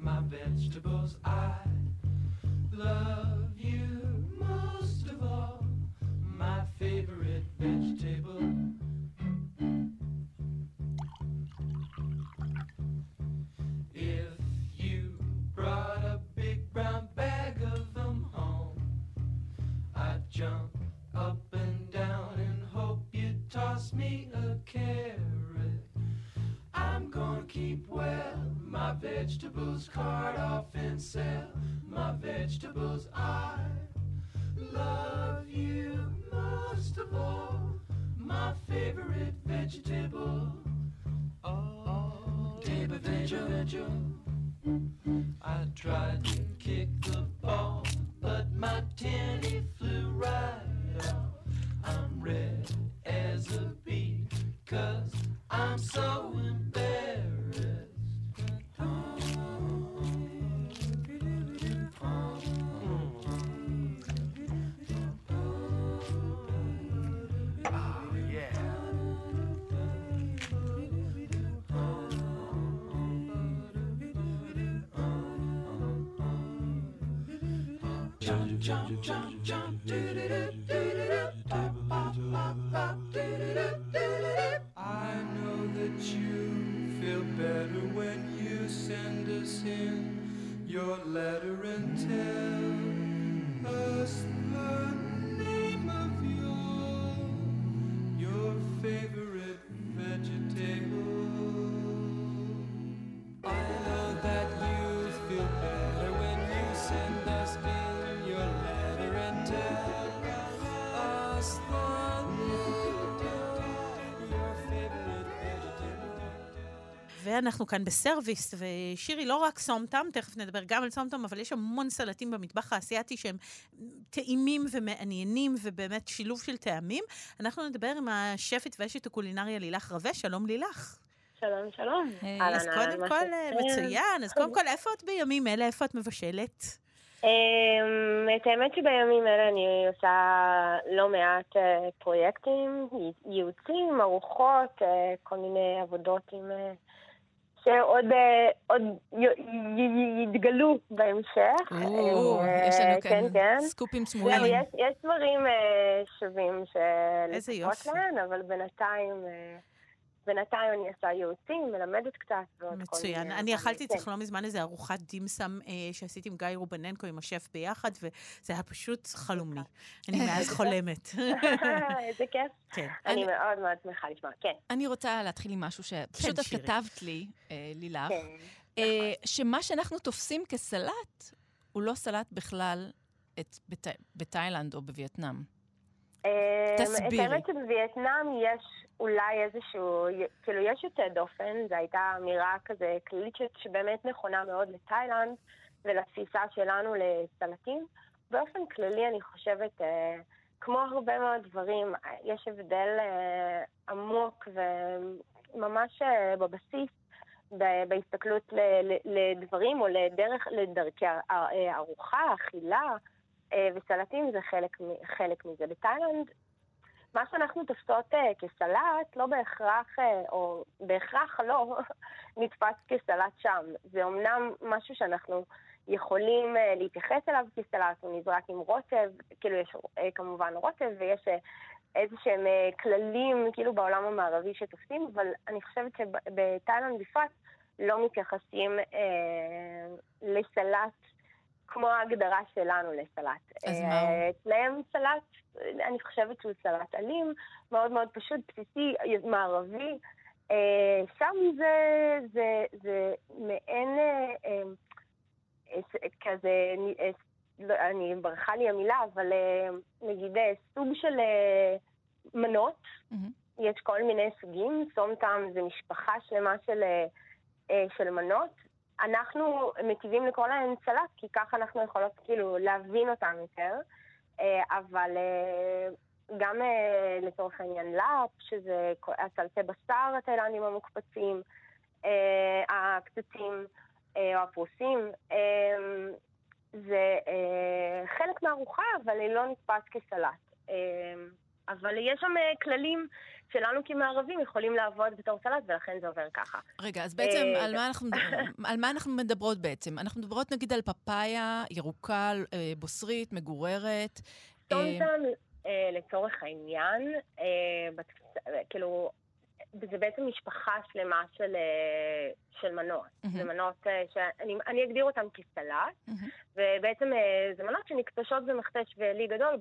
my vegetables. I love you most of all. My favorite vegetable. Keep well my vegetables, cart off and sell my vegetables. I love you most of all, my favorite vegetable. Oh, table vegetable. I tried to kick the ball, but my tenny flew right off. I'm red as a bee, cause I'm so ואנחנו כאן בסרוויס, ושירי, לא רק סומטם, תכף נדבר גם על סומטם, אבל יש המון סלטים במטבח האסייתי שהם טעימים ומעניינים, ובאמת שילוב של טעמים. אנחנו נדבר עם השפית ואשת הקולינריה לילך רווה, שלום לילך. שלום, שלום. אהלן, אז קודם כל, שלומכם? מצוין. אז קודם כל, איפה את בימים אלה? איפה את מבשלת? אמ, את האמת שבימים אלה אני עושה לא מעט אה, פרויקטים, ייעוצים, ארוחות, אה, כל מיני עבודות עם... שעוד אה, עוד יתגלו בהמשך. או, אה, יש לנו כן, כאן כן. סקופים סמויים. יש, יש דברים אה, שווים יופי. להן, אבל בינתיים, בינתיים אני עושה ייעוצים, מלמדת קצת ועוד כל מצוין. מיני... אני אכלתי כן. אצלך לא מזמן איזה ארוחת דימסם אה, שעשיתי עם גיא רובננקו, עם השף ביחד, וזה היה פשוט חלומי. אני מאז חולמת. <laughs> איזה כיף. כן. אני מאוד מאוד שמחה לשמוע, כן. אני רוצה להתחיל עם משהו שפשוט את שירי. כתבת לי, אה, לילך, כן. אה, שמה שאנחנו תופסים כסלט, הוא לא סלט בכלל את- בת- בתאילנד או בווייטנאם. אה, תסבירי. את האמת שבווייטנאם יש אולי איזשהו, כאילו יש יוצא דופן, זו הייתה אמירה כזה כללית שבאמת נכונה מאוד לתאילנד ולתפיסה שלנו לסלטים. באופן כללי אני חושבת, אה, כמו הרבה מאוד דברים, אה, יש הבדל אה, עמוק וממש אה, בבסיס בהסתכלות ל- ל- לדברים או לדרך, לדרכי ה- ה- ארוחה, אכילה. אה, וסלטים זה חלק, חלק מזה. בתאילנד, מה שאנחנו תופסות אה, כסלט, לא בהכרח, אה, או בהכרח לא, <laughs> נתפס כסלט שם. זה אמנם משהו שאנחנו יכולים אה, להתייחס אליו כסלט, הוא נזרק עם רוטב, כאילו יש כמובן רוטב ויש איזה שהם כללים, כאילו בעולם המערבי שתופסים, אבל אני חושבת שבתאילנד בפרט לא מתייחסים אה, לסלט כמו ההגדרה שלנו לסלט. אז אה, מה הוא? אצלם סלט, אני חושבת שהוא סלט אלים, מאוד מאוד פשוט, בסיסי, מערבי. אה, שם זה, זה, זה מעין אה, כזה, לא, אני ברחה לי המילה, אבל נגיד סוג של מנות, מהמם. יש כל מיני סוגים, סומטם זה משפחה שלמה של, של מנות. אנחנו מטיבים לקרוא להן סלט, כי ככה אנחנו יכולות כאילו להבין אותן יותר, אה, אבל אה, גם אה, לצורך העניין לאפ, שזה הסלטי בשר התאילנדים המוקפצים, הקצצים או הפרוסים. זה חלק מהארוחה, אבל היא לא נתפס כסלט. אבל יש שם כללים שלנו כמערבים יכולים לעבוד בתור סלט, ולכן זה עובר ככה. רגע, אז בעצם אה, על מה אנחנו <laughs> על מה אנחנו מדברות בעצם? אנחנו מדברות נגיד על פפאיה ירוקה, אה, בוסרית, מגוררת. אה, טומטם, לצורך העניין, כאילו, זה בעצם משפחה שלמה של, של מנות. מהמם. זה מנות שאני אני אגדיר אותן כסלט, מהמם. ובעצם זה מנות שנקטשות במכתש ועלי גדול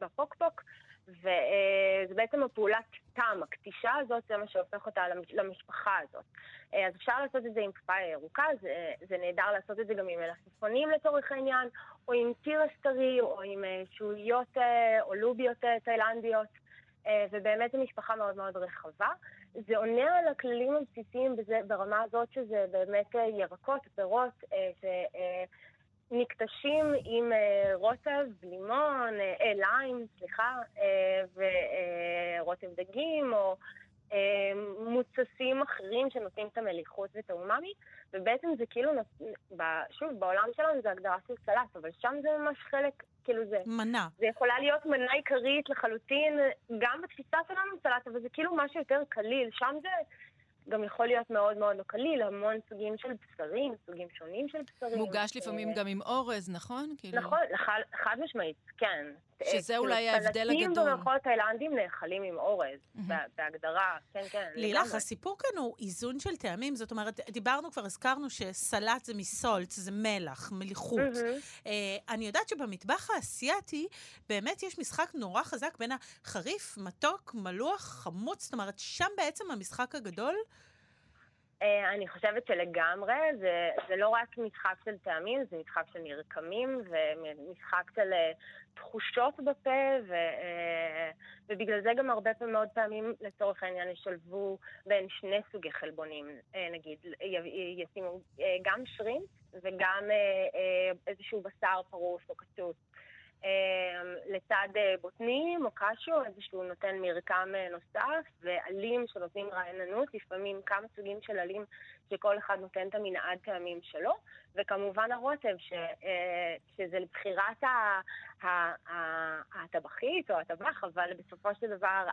בפוקפוק, וזה בעצם הפעולת טעם, הקטישה הזאת, זה מה שהופך אותה למש- למשפחה הזאת. אה, אז אפשר לעשות את זה עם פפאיה ירוקה, זה, זה נהדר לעשות את זה גם עם מלפפונים לצורך העניין, או עם תירס טרי, או עם אה, שהויות אה, או לוביות תאילנדיות, ובאמת זו משפחה מאוד מאוד רחבה. זה עונה על הכללים הבסיסיים ברמה הזאת שזה באמת ירקות, פירות, ש... נקטשים עם אה, רוטב, לימון, אה, אה, ליים, סליחה, אה, ורוטב דגים, או מוצסים אחרים שנותנים את המליחות ואת האומאמי, ובעצם זה כאילו, שוב, בעולם שלנו זה הגדרה של סלט, אבל שם זה ממש חלק, כאילו זה, מנה. זה יכולה להיות מנה עיקרית לחלוטין, גם בתפיסה שלנו סלט, אבל זה כאילו משהו יותר קליל, שם זה... גם יכול להיות מאוד מאוד לא קליל, המון סוגים של בשרים, סוגים שונים של בשרים. מוגש לפעמים אה, גם עם אורז, נכון? כאילו- נכון, חד, חד משמעית, כן. שזה כאילו, אולי ההבדל הגדול. במרכאות תאילנדים נאכלים עם אורז. בה- בהגדרה, כן, כן. לילך, לגמרי. הסיפור כאן הוא איזון של טעמים, זאת אומרת, דיברנו כבר, הזכרנו שסלט זה מסולט, זה מלח, מליחות. מהמם. אה, אני יודעת שבמטבח האסייתי באמת יש משחק נורא חזק בין החריף, מתוק, מלוח, חמוץ, זאת אומרת, שם בעצם המשחק הגדול. אה, אני חושבת שלגמרי, זה, זה לא רק משחק של טעמים, זה משחק של מרקמים ומשחק של אה, תחושות בפה, ו, אה, ובגלל זה גם הרבה פעמים, מאוד פעמים, לצורך העניין, ישלבו בין שני סוגי חלבונים, נגיד, ישימו גם שרימפ וגם איזשהו בשר פרוס או קצוץ. אה, לצד אה, בוטנים או קשיו, איזשהו נותן מרקם אה, נוסף, ועלים שנותנים רעננות, לפעמים כמה סוגים של עלים שכל אחד נותן את המנעד טעמים שלו, וכמובן הרוטב, ש, אה, שזה לבחירת הטבחית או הטבח, אבל בסופו של דבר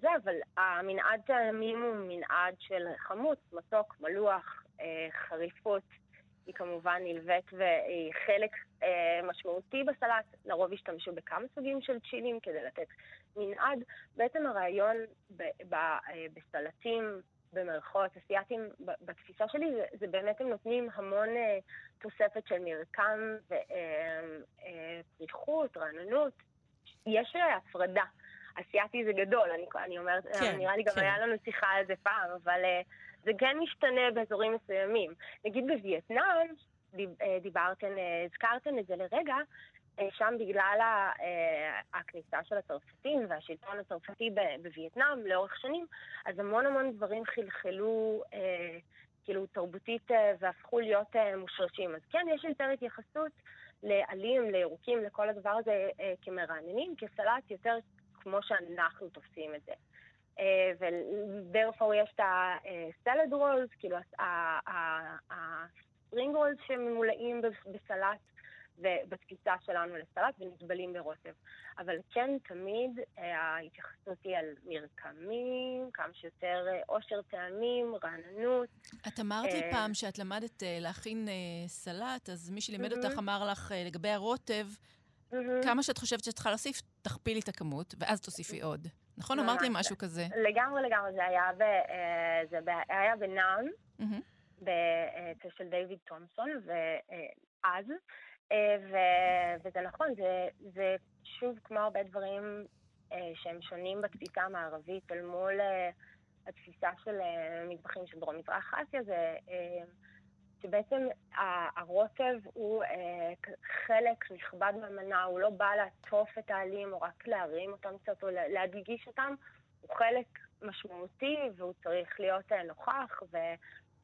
זה, אבל המנעד טעמים הוא מנעד של חמוץ, מתוק, מלוח, חריפות. היא כמובן נלווית והיא חלק אה, משמעותי בסלט. לרוב השתמשו בכמה סוגים של צ'ילים כדי לתת מנעד. בעצם הרעיון ב, ב, אה, בסלטים, במרכאות אסייתיים, ב- בתפיסה שלי, זה, זה באמת הם נותנים המון אה, תוספת של מרקם ופריחות, רעננות. יש אה, הפרדה. אסייתי זה גדול, אני, אני אומרת, כן, נראה לי גם כן. היה לנו שיחה על זה פעם, אבל אה, זה כן משתנה באזורים מסוימים. נגיד בווייטנאם, אה, דיברתן, אה, הזכרתן את זה לרגע, אה, שם בגלל הכניסה של הצרפתים והשלטון הצרפתי בווייטנאם לאורך שנים, אז המון המון דברים חלחלו כאילו תרבותית והפכו להיות מושרשים. אז כן, יש יותר התייחסות לעלים, לירוקים, לכל הדבר הזה כמרעננים, כסלט יותר כמו שאנחנו תופסים את זה. אה, ודרפור יש את הסלד רולס, כאילו הספרינג רולס שממולאים בס- בסלט, ובתפיסה שלנו לסלט ונטבלים ברוטב. אבל כן, תמיד אה, ההתייחסות היא על מרקמים, כמה שיותר אה, עושר טעמים, רעננות. את אמרת לי פעם שאת למדת להכין סלט, אז מי שלימד. אותך אמר לך לגבי הרוטב. כמה שאת חושבת שאת צריכה להוסיף, תכפילי את הכמות, ואז תוסיפי עוד. נכון? אמרת לי. משהו כזה. לגמרי לגמרי, זה היה, ב, אה, זה היה בנאם. אצל של דיוויד תומסון, ואז, אה, ו- וזה נכון, זה, זה שוב כמו הרבה דברים אה, שהם שונים בתפיסה המערבית אל מול אה, התפיסה של אה, מטבחים של דרום מזרח אסיה, זה אה, שבעצם הרוטב הוא אה, חלק נכבד מהמנה, הוא לא בא לעטוף את העלים או רק להרים אותם קצת או לה- להדגיש אותם, הוא חלק משמעותי והוא צריך להיות אה, נוכח,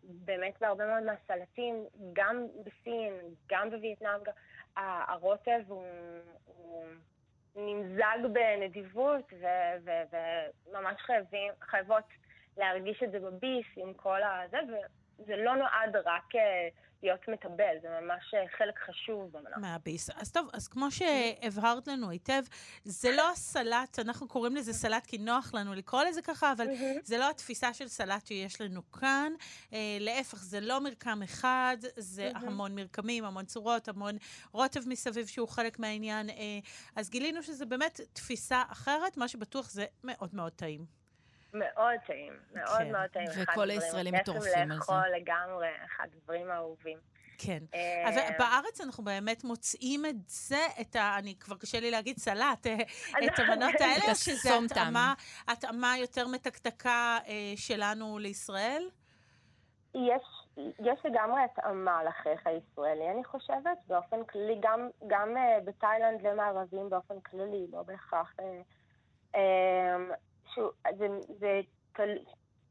ובאמת בהרבה מאוד מהסלטים, גם בסין, גם בווייטנאם, הרוטב הוא, הוא נמזג בנדיבות, ו- ו- וממש חייבים, חייבות להרגיש את זה בביס עם כל הזה, וזה לא נועד רק אה, להיות מטבל, זה ממש אה, חלק חשוב במנה. מהביס. אז טוב, אז כמו שהבהרת לנו היטב, זה לא הסלט, אנחנו קוראים לזה סלט כי נוח לנו לקרוא לזה ככה, אבל זה לא התפיסה של סלט שיש לנו כאן. אה, להפך, זה לא מרקם אחד, זה המון מרקמים, המון צורות, המון רוטב מסביב שהוא חלק מהעניין. אה, אז גילינו שזה באמת תפיסה אחרת, מה שבטוח זה מאוד מאוד טעים. מאוד טעים, מאוד כן. מאוד טעים. וכל הישראלים מטורפים על זה. לאכול לגמרי, אחד הדברים האהובים. כן. אה, אבל בארץ אנחנו באמת מוצאים את זה, את ה... אני כבר קשה לי להגיד סלט, אה, את המנות האלה, או שזה. התאמה, התאמה יותר מתקתקה אה, שלנו לישראל? יש, יש לגמרי התאמה לחיך הישראלי, אני חושבת, באופן כללי, גם, גם uh, בתאילנד למערבים באופן כללי, לא בהכרח. Uh, um, זה, זה תל,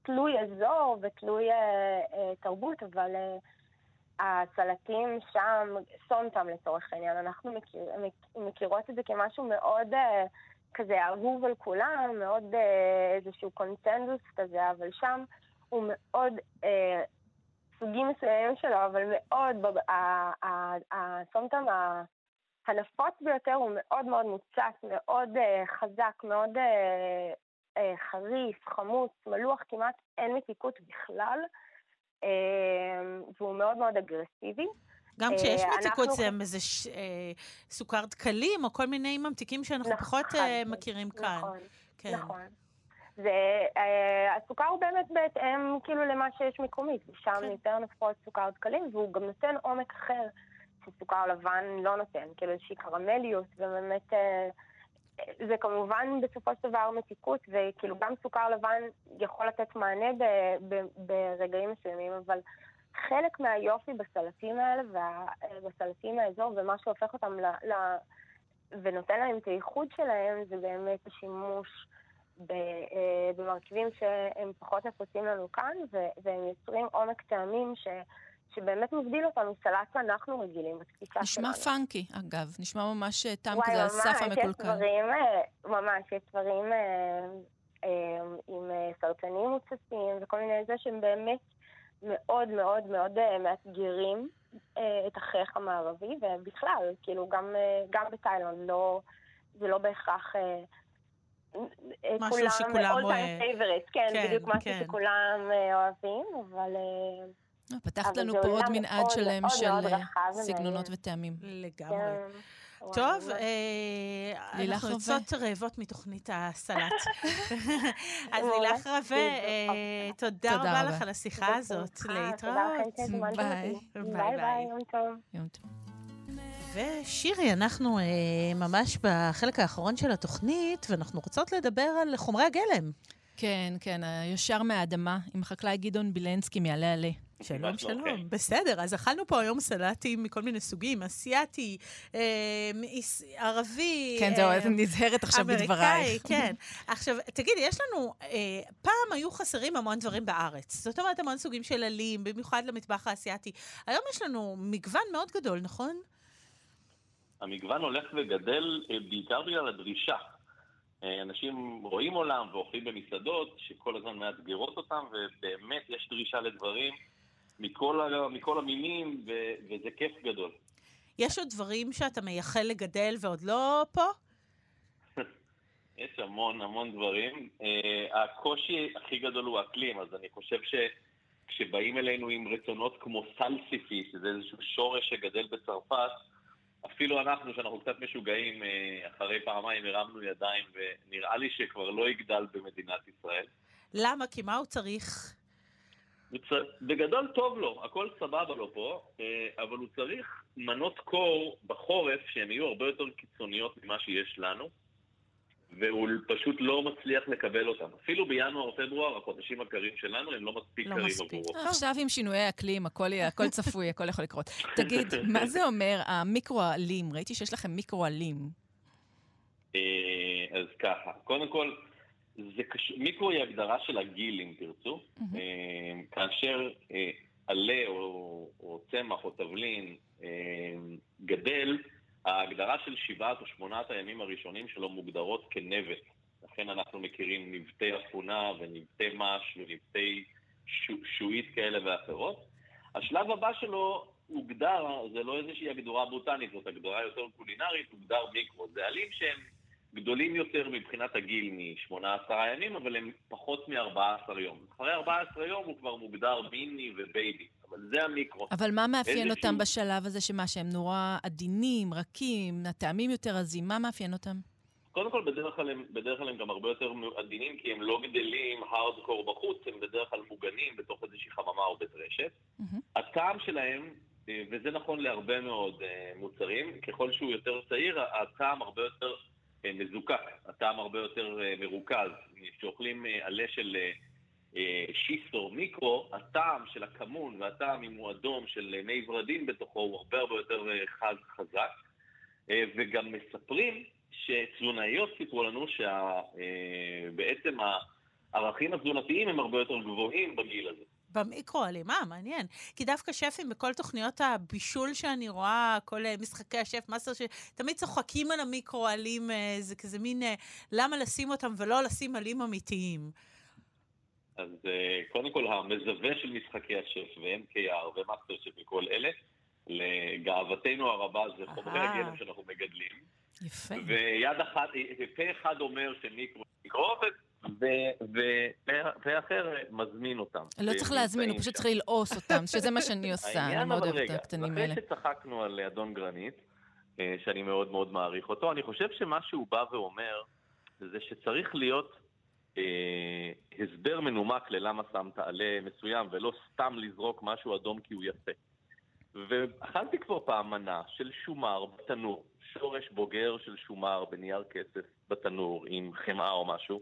תלוי אזור ותלוי uh, uh, תרבות, אבל uh, הסלטים שם, סונטם לצורך העניין, אנחנו מכיר, מכ- מכירות את זה כמשהו מאוד uh, כזה אהוב על כולם, מאוד uh, איזשהו קונצנזוס כזה, אבל שם הוא מאוד, אה, סוגים מסוימים שלו, אבל מאוד, הסומטם הנפוץ ביותר הוא מאוד מאוד מוצק, מאוד אה, חזק, מאוד אה, חריף, חמוץ, מלוח, כמעט אין מתיקות בכלל, אה, והוא מאוד מאוד אגרסיבי. גם אה, כשיש אנחנו- מתיקות זה עם איזה ש- אה, סוכר דקלים, או כל מיני ממתיקים שאנחנו נכון, פחות אה, כן, מכירים כאן. נכון. כן. נכון. זה, אה, הסוכר הוא באמת בהתאם כאילו למה שיש מקומית, ושם כן. יותר נפוץ סוכר דקלים, והוא גם נותן עומק אחר שסוכר לבן לא נותן, כאילו איזושהי קרמליות, ובאמת אה, זה כמובן בסופו של דבר מתיקות, וכאילו גם סוכר לבן יכול לתת מענה ב, ב, ברגעים מסוימים, אבל חלק מהיופי בסלטים האלה, ובסלטים מהאזור, ומה שהופך אותם ל... ל ונותן להם את הייחוד שלהם, זה באמת השימוש אה, במרכיבים שהם פחות נפוצים לנו כאן, והם יוצרים עומק טעמים ש- שבאמת מבדיל אותנו מסלט שאנחנו רגילים בתפיסה שלנו. נשמע פאנקי, אגב. נשמע ממש אה, טעם וואי, כזה על סף ממש, יש המקולקל. דברים, אה, ממש, יש דברים אה, עם סרטנים מוצצים וכל מיני זה שהם באמת מאוד מאוד מאוד מאתגרים את החיך המערבי, ובכלל, כאילו, גם, גם בתאילנד, לא, זה לא בהכרח... משהו כולם, שכולם, all time אה, favorite, כן, כן, בדיוק משהו כן. שכולם אוהבים, אבל... פתחת לנו פה עוד מנעד שלם של אה, סגנונות. וטעמים. לגמרי. כן, טוב. אה, אנחנו. יוצאות רעבות מתוכנית הסלט. <laughs> אז. לילך רווה, אה, תודה רבה. לך על השיחה הזאת. להתראות. ביי. ביי, ביי יום טוב. יום טוב. ושירי, אנחנו אה, ממש בחלק האחרון של התוכנית, ואנחנו רוצות לדבר על חומרי הגלם. כן, כן, ישר מהאדמה, עם החקלאי גדעון בילנסקי מעלה עלה. שלום, שלומכם? שלום. בסדר, אז אכלנו פה היום סלטים מכל מיני סוגים, אסיאתי, אה, איס- ערבי. כן, אה, זהו, אני נזהרת עכשיו אמריקאי, בדברייך. כן. <laughs> עכשיו, תגידי, יש לנו, אה, פעם היו חסרים המון דברים בארץ. זאת אומרת, המון סוגים של עלים, במיוחד למטבח האסייתי. היום יש לנו מגוון מאוד גדול, נכון? המגוון הולך וגדל אה, בעיקר בגלל הדרישה. אה, אנשים רואים עולם ואוכלים במסעדות שכל הזמן מאתגרות אותם, ובאמת יש דרישה לדברים מכל, ה- מכל המינים, ו- וזה כיף גדול. יש עוד דברים שאתה מייחל לגדל ועוד לא פה? <laughs> יש המון המון דברים. אה, הקושי הכי גדול הוא האקלים, אז אני חושב שכשבאים אלינו עם רצונות כמו סלסיפי, שזה איזשהו שורש שגדל בצרפת, אפילו אנחנו, שאנחנו קצת משוגעים, אה, אחרי פעמיים הרמנו ידיים, ונראה לי שכבר לא יגדל במדינת ישראל. למה? כי מה הוא צריך? בגדול טוב לו, הכל סבבה לו פה, אה, אבל הוא צריך מנות קור בחורף שהן יהיו הרבה יותר קיצוניות ממה שיש לנו, והוא פשוט לא מצליח לקבל אותן. אפילו בינואר-פברואר, החודשים הקרים שלנו, הם לא מספיק לא קרים מספיק. עבורו. עכשיו עם שינויי אקלים, הכל יהיה- הכל צפוי, הכל יכול לקרות. <laughs> תגיד, מה זה אומר המיקרו-עלים? ראיתי שיש לכם מיקרו-עלים. אה, אז ככה, קודם כל, זה קשור, מיקרו היא הגדרה של הגיל, אם תרצו. אה, כאשר אה, עלה או, או צמח או תבלין גדל, ההגדרה של שבעת או שמונת הימים הראשונים שלו מוגדרות כנבט. לכן אנחנו מכירים נבטי אפונה ונבטי מש ונבטי שו, שועית כאלה ואחרות. השלב הבא שלו הוגדר, זה לא איזושהי הגדרה בוטנית, זאת הגדרה יותר קולינרית, הוגדר מיקרו. זה עלים שהם גדולים יותר מבחינת הגיל מ-18 ימים, אבל הם פחות מ-14 יום. אחרי 14 יום הוא כבר מוגדר מיני ובייבי, אבל זה המיקרו. אבל מה מאפיין איזשהו- אותם בשלב הזה, שמה, שהם נורא עדינים, רכים, הטעמים יותר עזים, מה מאפיין אותם? קודם כל, בדרך כלל, הם, בדרך כלל הם גם הרבה יותר עדינים, כי הם לא גדלים הארדקור בחוץ, הם בדרך כלל מוגנים בתוך איזושהי חממה או בית רשת. מהמם. הטעם שלהם, אה, וזה נכון להרבה מאוד אה, מוצרים, ככל שהוא יותר צעיר, הטעם הרבה יותר אה, מזוקק, הטעם הרבה יותר מרוכז. כשאוכלים עלה של אה, אה, שיסטור מיקרו, הטעם של הכמון והטעם, אם הוא אדום, של אה, מי ורדים בתוכו, הוא הרבה הרבה יותר אה, חז, חזק. וגם מספרים שתזונאיות סיפרו לנו שבעצם הערכים התזונתיים הם הרבה יותר גבוהים בגיל הזה. במיקרו-עלים, אה, מעניין. כי דווקא שפים בכל תוכניות הבישול שאני רואה, כל אה, משחקי השף, מאסטר שתמיד צוחקים על המיקרו-עלים, אה, זה כזה מין, אה, למה לשים אותם ולא לשים עלים אמיתיים. אז אה, קודם כל, המזווה של משחקי השף ו-MKR ומאסטר שף וכל אלה, לגאוותנו הרבה זה חומרי. הגלם שאנחנו מגדלים. יפה. ויד אחת, ופה אחד אומר שמיקרו מיקרו, ו- ופה אחר מזמין אותם. לא צריך להזמין, הוא פשוט צריך ללעוס אותם, שזה מה שאני <laughs> עושה, אני מאוד אוהבת את הקטנים האלה. אחרי שצחקנו על אדון גרנית, אה, שאני מאוד מאוד מעריך אותו, אני חושב שמה שהוא בא ואומר, זה שצריך להיות אה, הסבר מנומק ללמה שמת עלה מסוים, ולא סתם לזרוק משהו אדום כי הוא יפה. ואכלתי כבר פעם מנה של שומר בתנור, שורש בוגר של שומר בנייר כסף בתנור עם חמאה או משהו,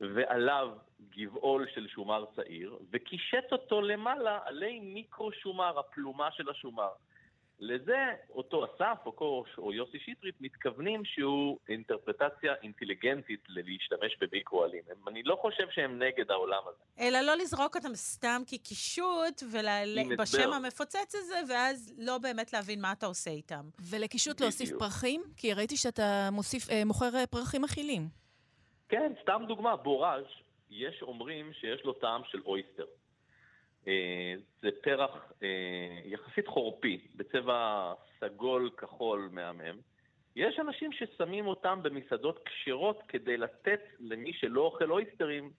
ועליו גבעול של שומר צעיר, וקישט אותו למעלה עלי מיקרו שומר, הפלומה של השומר. לזה אותו אסף או, קוש, או יוסי שטרית מתכוונים שהוא אינטרפרטציה אינטליגנטית ללהשתמש במיקרו-עלים. הם- אני לא חושב שהם נגד העולם הזה. אלא לא לזרוק אותם סתם כקישוט, ובשם. המפוצץ הזה, ואז לא באמת להבין מה אתה עושה איתם. ולקישוט להוסיף. פרחים? כי ראיתי שאתה מוסיף, אה, מוכר אה, פרחים אכילים. כן, סתם דוגמה, בוראז', יש אומרים שיש לו טעם של אויסטר. אה, זה פרח אה, יחסית חורפי, בצבע סגול כחול מהמם. יש אנשים ששמים אותם במסעדות כשרות כדי לתת למי שלא אוכל אויסטרים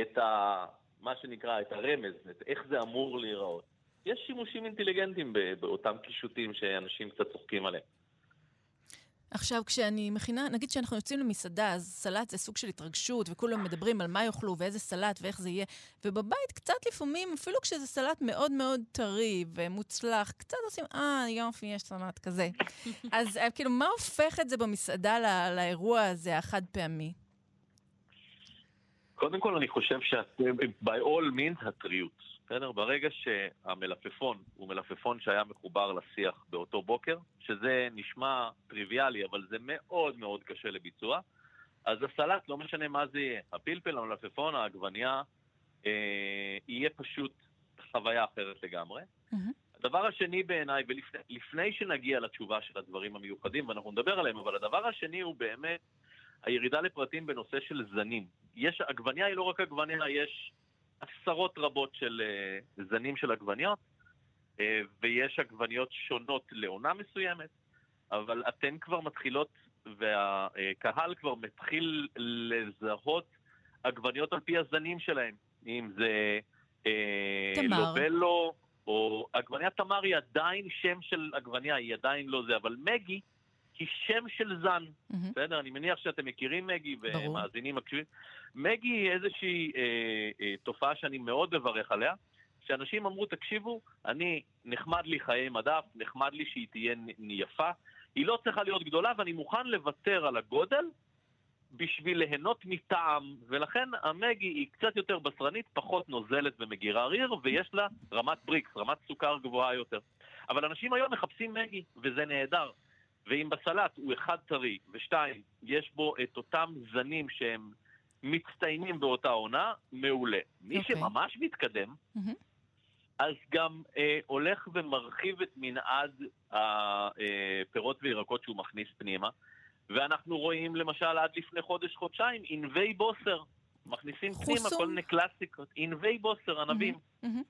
את ה... מה שנקרא, את הרמז, את איך זה אמור להיראות. יש שימושים אינטליגנטיים באותם קישוטים שאנשים קצת צוחקים עליהם. עכשיו, כשאני מכינה, נגיד שאנחנו יוצאים למסעדה, אז סלט זה סוג של התרגשות, וכולם מדברים על מה יאכלו ואיזה סלט ואיך זה יהיה. ובבית קצת לפעמים, אפילו כשזה סלט מאוד מאוד טרי ומוצלח, קצת עושים, אה, יופי, יש סלט כזה. <laughs> אז אה, כאילו, מה הופך את זה במסעדה לא, לאירוע הזה, החד פעמי? קודם כל, אני חושב שאתם, by all means, הטריות. בסדר? ברגע שהמלפפון הוא מלפפון שהיה מחובר לשיח באותו בוקר, שזה נשמע טריוויאלי, אבל זה מאוד מאוד קשה לביצוע, אז הסלט, לא משנה מה זה יהיה, הפלפל, המלפפון, העגבנייה, אה, יהיה פשוט חוויה אחרת לגמרי. מהמם. הדבר השני בעיניי, ולפני שנגיע לתשובה של הדברים המיוחדים, ואנחנו נדבר עליהם, אבל הדבר השני הוא באמת הירידה לפרטים בנושא של זנים. יש, עגבנייה היא לא רק עגבנייה, יש עשרות רבות של uh, זנים של עגבניות, uh, ויש עגבניות שונות לעונה מסוימת, אבל אתן כבר מתחילות, והקהל כבר מתחיל לזהות עגבניות על פי הזנים שלהם. אם זה אה, תמר. לובלו, או עגבנייה תמר היא עדיין שם של עגבנייה, היא עדיין לא זה, אבל מגי היא שם של זן. מהמם. בסדר? אני מניח שאתם מכירים מגי. ומאזינים מקשיבים. מגי היא איזושהי אה, אה, תופעה שאני מאוד מברך עליה, שאנשים אמרו, תקשיבו, אני, נחמד לי חיי מדף, נחמד לי שהיא תהיה יפה, היא לא צריכה להיות גדולה ואני מוכן לוותר על הגודל בשביל ליהנות מטעם, ולכן המגי היא קצת יותר בשרנית, פחות נוזלת ומגירה ריר, ויש לה רמת בריקס, רמת סוכר גבוהה יותר. אבל אנשים היום מחפשים מגי, וזה נהדר. ואם בסלט הוא אחד טרי, ושתיים, יש בו את אותם זנים שהם מצטיינים באותה עונה, מעולה. מי אוקיי. שממש מתקדם, מהמם. אז גם אה, הולך ומרחיב את מנעד הפירות וירקות שהוא מכניס פנימה. ואנחנו רואים למשל עד לפני חודש-חודשיים ענבי בוסר. מכניסים פנימה. כל מיני קלאסיקות. ענבי בוסר, ענבים. מהמם.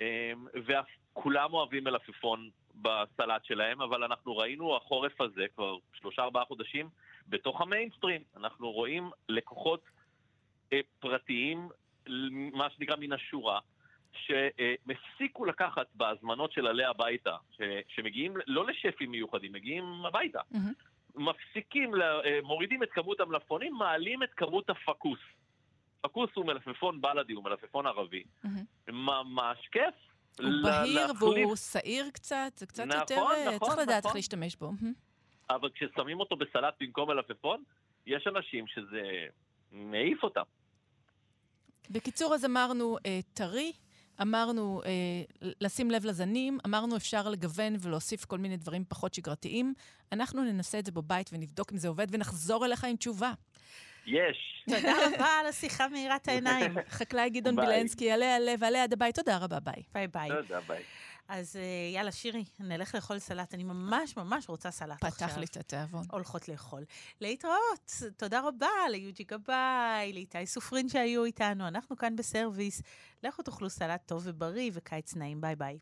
אמ, וכולם אוהבים מלפפון בסלט שלהם, אבל אנחנו ראינו החורף הזה כבר שלושה ארבעה חודשים בתוך המיינסטרים. אנחנו רואים לקוחות אה, פרטיים, מה שנקרא מן השורה, שהפסיקו לקחת בהזמנות של עלי הביתה, ש- שמגיעים לא לשפים מיוחדים, מגיעים הביתה. מהמם. מפסיקים, אה, מורידים את כמות המלפפונים, מעלים את כמות הפקוס. פקוס הוא מלפפון בלאדי, הוא מלפפון ערבי. מהמם. ממש כיף. הוא בהיר. והוא שעיר קצת, זה קצת נכון, יותר... אה, נכון, צריך לדעת איך נכון. להשתמש בו. אבל כששמים אותו בסלט במקום מלפפון, יש אנשים שזה מעיף אותם. בקיצור, אז אמרנו אה, טרי, אמרנו אה, לשים לב לזנים, אמרנו אפשר לגוון ולהוסיף כל מיני דברים פחות שגרתיים. אנחנו ננסה את זה בבית ונבדוק אם זה עובד ונחזור אליך עם תשובה. יש. תודה רבה על השיחה מאירת העיניים. <laughs> חקלאי גדעון. בילנסקי, יעלה הלב ועלה עד הבית. תודה רבה, ביי. ביי ביי. תודה, ביי. אז אה, יאללה, שירי, נלך לאכול סלט. אני ממש ממש רוצה סלט עכשיו. פתח לי את התיאבון. הולכות לאכול. להתראות. תודה רבה ליוג'י גבאי, לאיתי סופרין שהיו איתנו. אנחנו כאן בסרוויס. לכו תאכלו סלט טוב ובריא וקיץ נעים. ביי ביי.